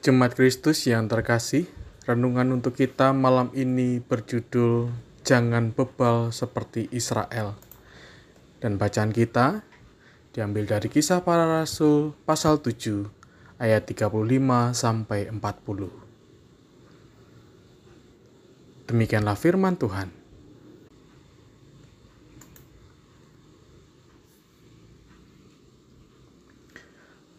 Jemaat Kristus yang terkasih, renungan untuk kita malam ini berjudul Jangan Bebal Seperti Israel. Dan bacaan kita diambil dari kisah para rasul pasal 7 ayat 35 sampai 40. Demikianlah firman Tuhan.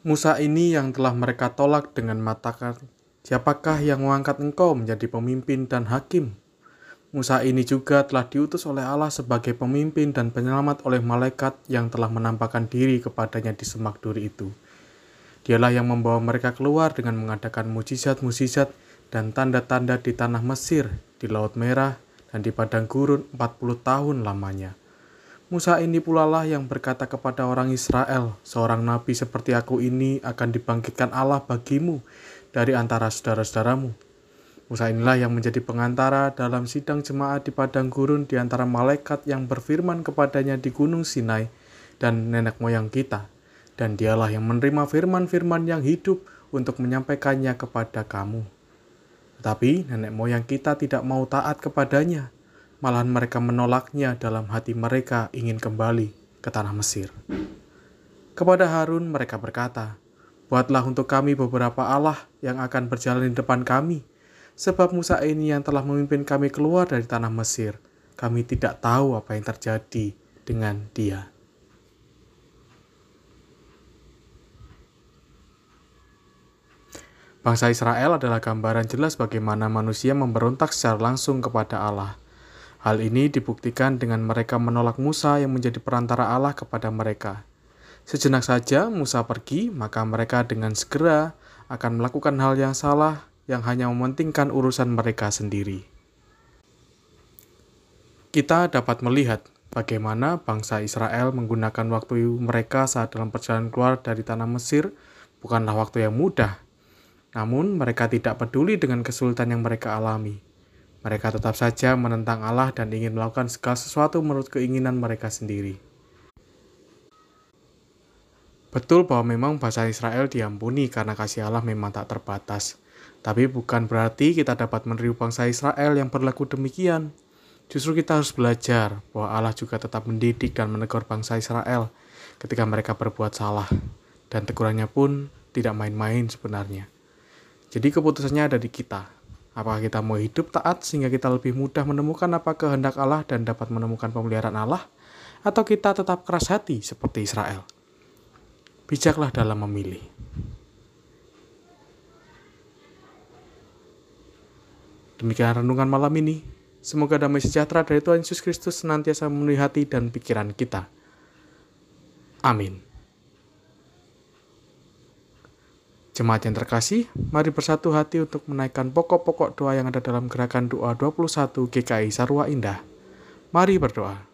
Musa ini yang telah mereka tolak dengan matakan, siapakah yang mengangkat engkau menjadi pemimpin dan hakim? Musa ini juga telah diutus oleh Allah sebagai pemimpin dan penyelamat oleh malaikat yang telah menampakkan diri kepadanya di semak duri itu. Dialah yang membawa mereka keluar dengan mengadakan mujizat-mujizat dan tanda-tanda di tanah Mesir, di Laut Merah, dan di padang gurun 40 tahun lamanya. Musa ini pula lah yang berkata kepada orang Israel, seorang nabi seperti aku ini akan dibangkitkan Allah bagimu dari antara saudara-saudaramu. Musa inilah yang menjadi pengantara dalam sidang jemaat di padang gurun di antara malaikat yang berfirman kepadanya di gunung Sinai dan nenek moyang kita. Dan dialah yang menerima firman-firman yang hidup untuk menyampaikannya kepada kamu. Tetapi nenek moyang kita tidak mau taat kepadanya malahan mereka menolaknya dalam hati mereka ingin kembali ke tanah Mesir. Kepada Harun mereka berkata, Buatlah untuk kami beberapa Allah yang akan berjalan di depan kami, sebab Musa ini yang telah memimpin kami keluar dari tanah Mesir. Kami tidak tahu apa yang terjadi dengan dia. Bangsa Israel adalah gambaran jelas bagaimana manusia memberontak secara langsung kepada Allah. Hal ini dibuktikan dengan mereka menolak Musa yang menjadi perantara Allah kepada mereka. Sejenak saja Musa pergi, maka mereka dengan segera akan melakukan hal yang salah yang hanya mementingkan urusan mereka sendiri. Kita dapat melihat bagaimana bangsa Israel menggunakan waktu mereka saat dalam perjalanan keluar dari tanah Mesir bukanlah waktu yang mudah. Namun mereka tidak peduli dengan kesulitan yang mereka alami mereka tetap saja menentang Allah dan ingin melakukan segala sesuatu menurut keinginan mereka sendiri. Betul bahwa memang bahasa Israel diampuni karena kasih Allah memang tak terbatas. Tapi bukan berarti kita dapat meniru bangsa Israel yang berlaku demikian. Justru kita harus belajar bahwa Allah juga tetap mendidik dan menegur bangsa Israel ketika mereka berbuat salah. Dan tegurannya pun tidak main-main sebenarnya. Jadi keputusannya ada di kita, Apakah kita mau hidup taat sehingga kita lebih mudah menemukan apa kehendak Allah dan dapat menemukan pemeliharaan Allah? Atau kita tetap keras hati seperti Israel? Bijaklah dalam memilih. Demikian renungan malam ini. Semoga damai sejahtera dari Tuhan Yesus Kristus senantiasa memenuhi hati dan pikiran kita. Amin. Jemaat yang terkasih, mari bersatu hati untuk menaikkan pokok-pokok doa yang ada dalam gerakan doa 21 GKI Sarwa Indah. Mari berdoa.